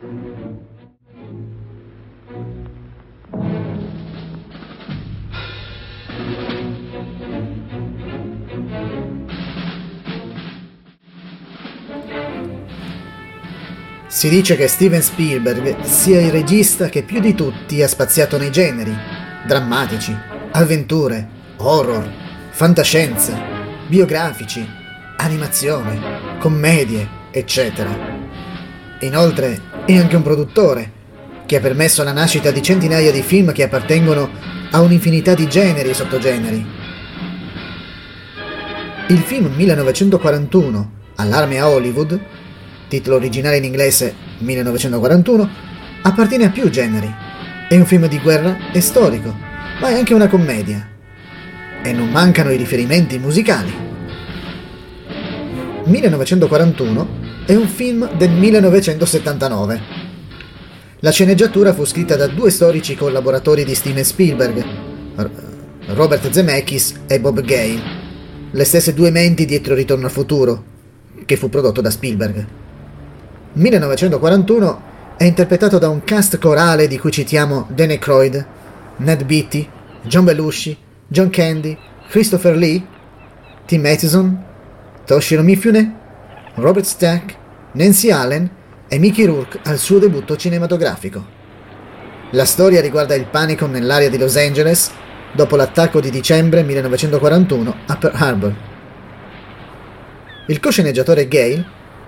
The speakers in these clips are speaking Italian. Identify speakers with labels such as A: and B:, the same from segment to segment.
A: Si dice che Steven Spielberg sia il regista che più di tutti ha spaziato nei generi, drammatici, avventure, horror, fantascienza, biografici, animazione, commedie, eccetera. Inoltre è anche un produttore che ha permesso la nascita di centinaia di film che appartengono a un'infinità di generi e sottogeneri. Il film 1941, Allarme a Hollywood, titolo originale in inglese 1941, appartiene a più generi. È un film di guerra e storico, ma è anche una commedia. E non mancano i riferimenti musicali. 1941 è un film del 1979. La sceneggiatura fu scritta da due storici collaboratori di Steven Spielberg, Robert Zemeckis e Bob Gale, le stesse due menti dietro Ritorno al futuro, che fu prodotto da Spielberg. 1941 è interpretato da un cast corale di cui citiamo Dan Aykroyd, Ned Beatty, John Belushi, John Candy, Christopher Lee, Tim Matheson, Toshiro Mifune, Robert Stack, Nancy Allen e Mickey Rourke al suo debutto cinematografico. La storia riguarda il panico nell'area di Los Angeles dopo l'attacco di dicembre 1941 a Pearl Harbor. Il cosceneggiatore Gale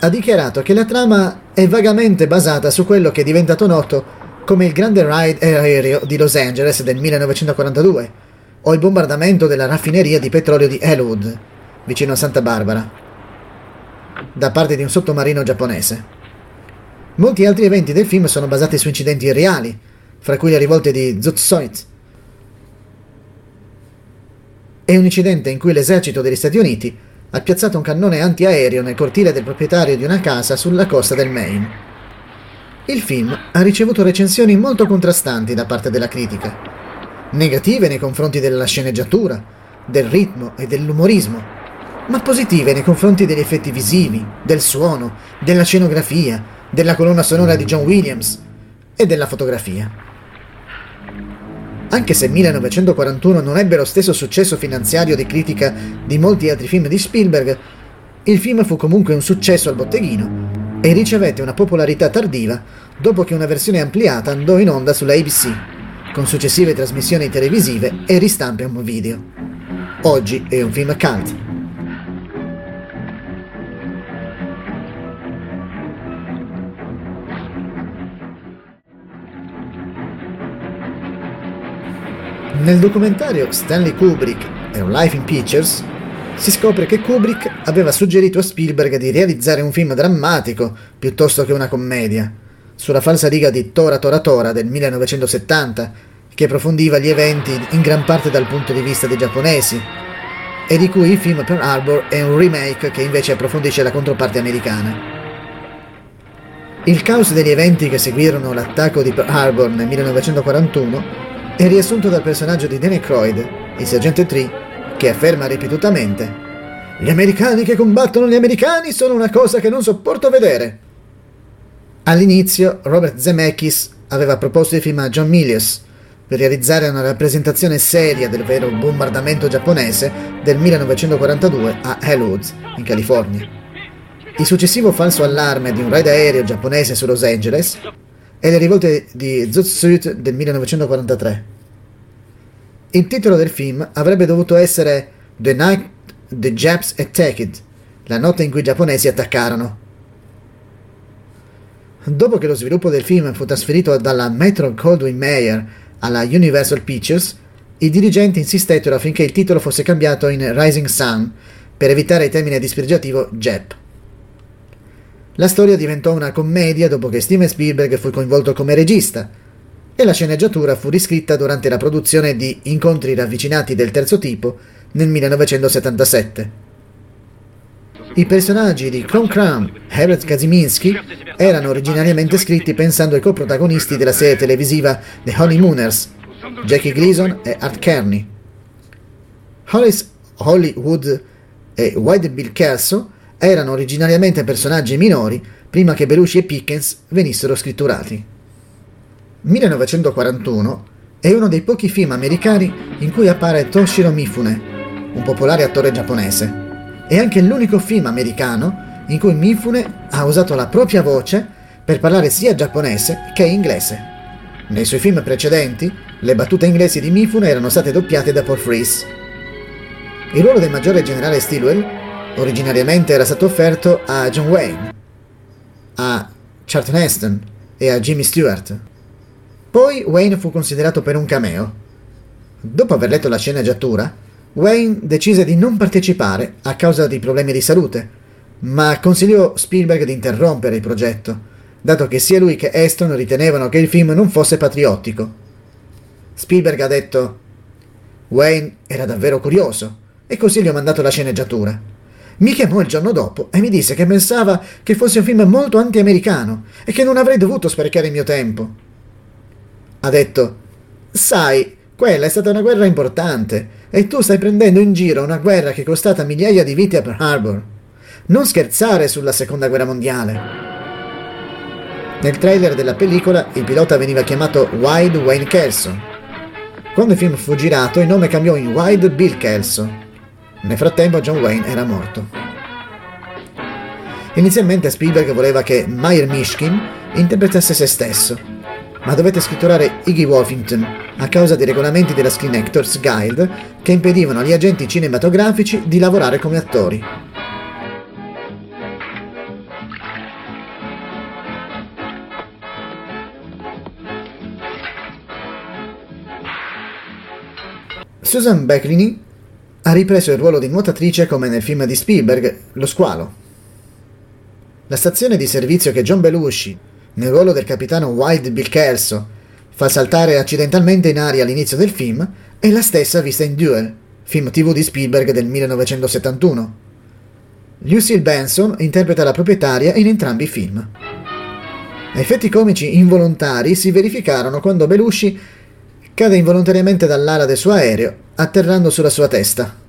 A: ha dichiarato che la trama è vagamente basata su quello che è diventato noto come il grande raid aereo di Los Angeles del 1942 o il bombardamento della raffineria di petrolio di Elwood, vicino a Santa Barbara, da parte di un sottomarino giapponese. Molti altri eventi del film sono basati su incidenti reali, fra cui le rivolte di Zutsoit e un incidente in cui l'esercito degli Stati Uniti ha piazzato un cannone antiaereo nel cortile del proprietario di una casa sulla costa del Maine. Il film ha ricevuto recensioni molto contrastanti da parte della critica, negative nei confronti della sceneggiatura, del ritmo e dell'umorismo, ma positive nei confronti degli effetti visivi, del suono, della scenografia, della colonna sonora di John Williams e della fotografia. Anche se 1941 non ebbe lo stesso successo finanziario di critica di molti altri film di Spielberg, il film fu comunque un successo al botteghino e ricevette una popolarità tardiva dopo che una versione ampliata andò in onda sulla ABC, con successive trasmissioni televisive e ristampe un video. Oggi è un film cult. Nel documentario Stanley Kubrick e Life in Pictures si scopre che Kubrick aveva suggerito a Spielberg di realizzare un film drammatico piuttosto che una commedia, sulla falsa riga di Tora Tora Tora del 1970, che approfondiva gli eventi in gran parte dal punto di vista dei giapponesi, e di cui il film Pearl Harbor è un remake che invece approfondisce la controparte americana. Il caos degli eventi che seguirono l'attacco di Pearl Harbor nel 1941 è riassunto dal personaggio di Danny Croyd, il sergente Tree, che afferma ripetutamente Gli americani che combattono gli americani sono una cosa che non sopporto vedere. All'inizio Robert Zemeckis aveva proposto il film a John Milius per realizzare una rappresentazione seria del vero bombardamento giapponese del 1942 a Elwood, in California. Il successivo falso allarme di un raid aereo giapponese su Los Angeles e le rivolte di Zutsut del 1943. Il titolo del film avrebbe dovuto essere The Night the Japs Attacked, la notte in cui i giapponesi attaccarono. Dopo che lo sviluppo del film fu trasferito dalla Metro Goldwyn Mayer alla Universal Pictures, i dirigenti insistettero affinché il titolo fosse cambiato in Rising Sun per evitare il termine dispregiativo Jap. La storia diventò una commedia dopo che Steven Spielberg fu coinvolto come regista e la sceneggiatura fu riscritta durante la produzione di Incontri ravvicinati del terzo tipo nel 1977. I personaggi di Clone Crown e Herbert Kaziminski erano originariamente scritti pensando ai coprotagonisti della serie televisiva The Honeymooners, Jackie Gleason e Art Kearney. Hollis Hollywood e White Bill Kelso erano originariamente personaggi minori prima che Belushi e Pickens venissero scritturati. 1941 è uno dei pochi film americani in cui appare Toshiro Mifune, un popolare attore giapponese. È anche l'unico film americano in cui Mifune ha usato la propria voce per parlare sia giapponese che inglese. Nei suoi film precedenti, le battute inglesi di Mifune erano state doppiate da Paul Frees. Il ruolo del maggiore generale Stilwell originariamente era stato offerto a John Wayne, a Charlton Heston e a Jimmy Stewart. Poi Wayne fu considerato per un cameo. Dopo aver letto la sceneggiatura, Wayne decise di non partecipare a causa di problemi di salute, ma consigliò Spielberg di interrompere il progetto dato che sia lui che Aston ritenevano che il film non fosse patriottico. Spielberg ha detto Wayne era davvero curioso e così gli ho mandato la sceneggiatura. Mi chiamò il giorno dopo e mi disse che pensava che fosse un film molto anti-americano e che non avrei dovuto sprecare il mio tempo. Ha detto Sai, quella è stata una guerra importante e tu stai prendendo in giro una guerra che è costata migliaia di vite a Pearl Harbor. Non scherzare sulla seconda guerra mondiale. Nel trailer della pellicola il pilota veniva chiamato Wide Wayne Kelson. Quando il film fu girato il nome cambiò in Wide Bill Kelson. Nel frattempo John Wayne era morto. Inizialmente Spielberg voleva che Meyer Mishkin interpretasse se stesso, ma dovette scritturare Iggy Wolfington a causa dei regolamenti della Screen Actors Guild che impedivano agli agenti cinematografici di lavorare come attori. Susan Beckley ha ripreso il ruolo di nuotatrice come nel film di Spielberg, Lo squalo. La stazione di servizio che John Belushi, nel ruolo del capitano Wild Bill Kelso, fa saltare accidentalmente in aria all'inizio del film è la stessa vista in Duel, film tv di Spielberg del 1971. Lucille Benson interpreta la proprietaria in entrambi i film. Effetti comici involontari si verificarono quando Belushi cade involontariamente dall'ala del suo aereo atterrando sulla sua testa.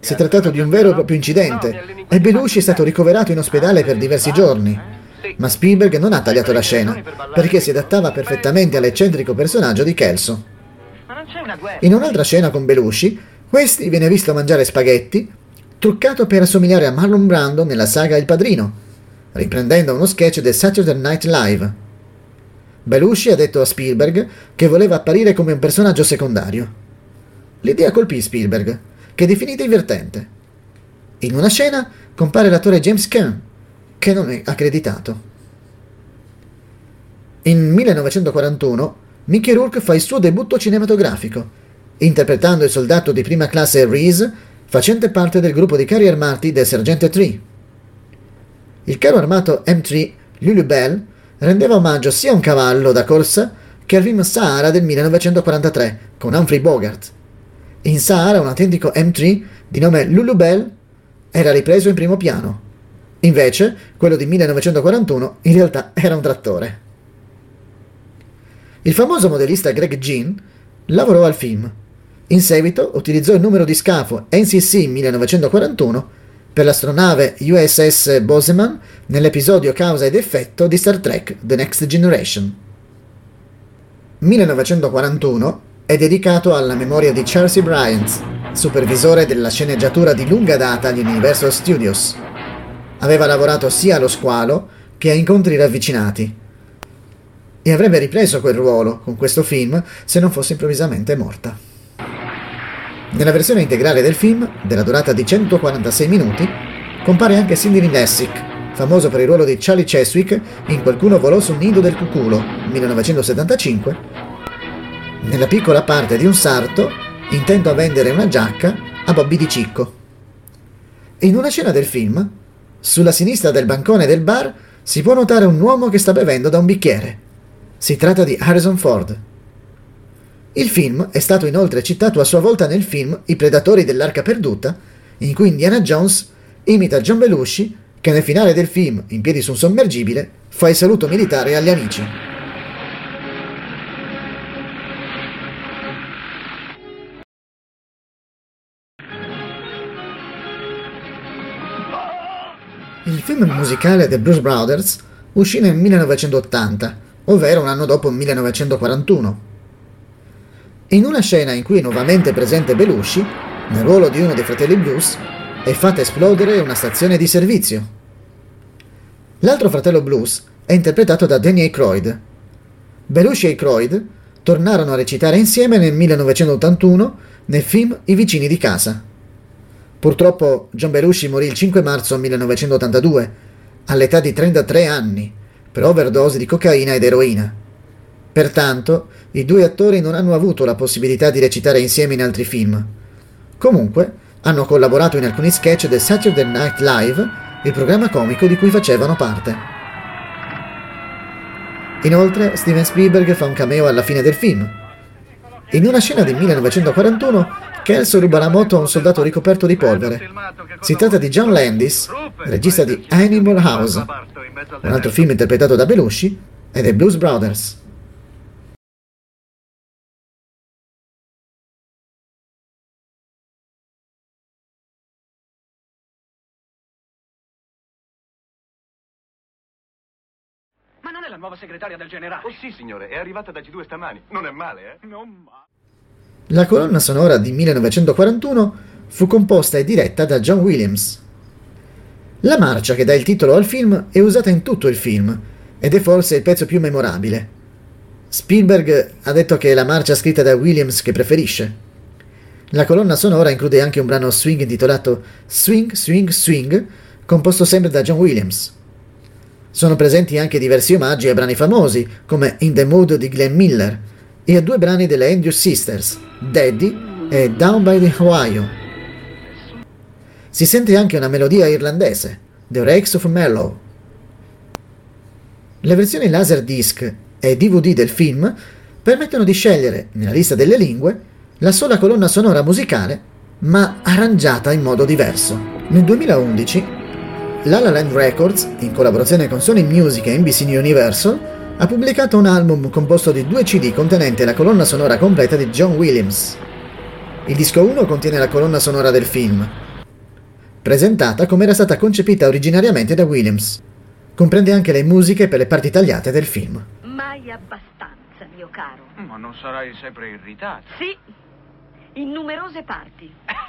A: Si è trattato di un vero e proprio incidente e Belushi è stato ricoverato in ospedale per diversi giorni. Ma Spielberg non ha tagliato la scena perché si adattava perfettamente all'eccentrico personaggio di Kelso. In un'altra scena con Belushi, questi viene visto mangiare spaghetti, truccato per assomigliare a Marlon Brando nella saga Il Padrino, riprendendo uno sketch del Saturday Night Live. Belushi ha detto a Spielberg che voleva apparire come un personaggio secondario. L'idea colpì Spielberg, che definì divertente. In una scena compare l'attore James Caan, che non è accreditato. In 1941 Mickey Rourke fa il suo debutto cinematografico, interpretando il soldato di prima classe Reese, facente parte del gruppo di carri armati del sergente Tree. Il carro armato M3 Lulu Bell rendeva omaggio sia a un cavallo da corsa che al film Sahara del 1943 con Humphrey Bogart. In Sahara un autentico M3 di nome Lulu Bell era ripreso in primo piano. Invece, quello di 1941 in realtà era un trattore. Il famoso modellista Greg Jean lavorò al film. In seguito utilizzò il numero di scafo NCC 1941 per l'astronave USS Boseman nell'episodio Causa ed effetto di Star Trek The Next Generation. 1941 è dedicato alla memoria di Chelsea Bryant, supervisore della sceneggiatura di lunga data agli Universal Studios. Aveva lavorato sia allo squalo che a incontri ravvicinati e avrebbe ripreso quel ruolo con questo film se non fosse improvvisamente morta. Nella versione integrale del film, della durata di 146 minuti, compare anche Sidney Lessick, famoso per il ruolo di Charlie Cheswick in Qualcuno volò sul nido del cuculo, 1975, nella piccola parte di un sarto intento a vendere una giacca a Bobby di Cicco. In una scena del film, sulla sinistra del bancone del bar si può notare un uomo che sta bevendo da un bicchiere. Si tratta di Harrison Ford. Il film è stato inoltre citato a sua volta nel film I Predatori dell'Arca Perduta, in cui Indiana Jones imita John Belushi che nel finale del film, in piedi su un sommergibile, fa il saluto militare agli amici. Il film musicale The Blues Brothers uscì nel 1980, ovvero un anno dopo 1941. In una scena in cui è nuovamente presente Belushi, nel ruolo di uno dei fratelli blues, è fatta esplodere una stazione di servizio. L'altro fratello Blues è interpretato da Danny Aykroyd. Belushi e Aykroyd tornarono a recitare insieme nel 1981 nel film I vicini di casa. Purtroppo John Belushi morì il 5 marzo 1982, all'età di 33 anni, per overdose di cocaina ed eroina. Pertanto, i due attori non hanno avuto la possibilità di recitare insieme in altri film. Comunque, hanno collaborato in alcuni sketch del Saturday Night Live, il programma comico di cui facevano parte. Inoltre, Steven Spielberg fa un cameo alla fine del film. In una scena del 1941, Kelso ruba la moto a un soldato ricoperto di polvere. Si tratta di John Landis, regista di Animal House, un altro film interpretato da Belushi, e dei Blues Brothers.
B: La nuova segretaria del generale?
C: Oh sì, signore, è arrivata da G2 stamani. Non è male, eh?
B: Non ma...
A: La colonna sonora di 1941 fu composta e diretta da John Williams. La marcia che dà il titolo al film è usata in tutto il film ed è forse il pezzo più memorabile. Spielberg ha detto che è la marcia scritta da Williams che preferisce. La colonna sonora include anche un brano swing intitolato Swing, Swing, Swing, composto sempre da John Williams. Sono presenti anche diversi omaggi a brani famosi, come In the Mood di Glenn Miller, e a due brani delle Andrews Sisters, Daddy e Down by the Ohio. Si sente anche una melodia irlandese, The Rakes of Mellow. Le versioni Laserdisc e DVD del film permettono di scegliere, nella lista delle lingue, la sola colonna sonora musicale, ma arrangiata in modo diverso. Nel 2011 La La Land Records, in collaborazione con Sony Music e NBC Universal, ha pubblicato un album composto di due CD contenente la colonna sonora completa di John Williams. Il disco 1 contiene la colonna sonora del film, presentata come era stata concepita originariamente da Williams. Comprende anche le musiche per le parti tagliate del film.
D: Mai abbastanza, mio caro.
B: Ma non sarai sempre irritato.
D: Sì, in numerose parti.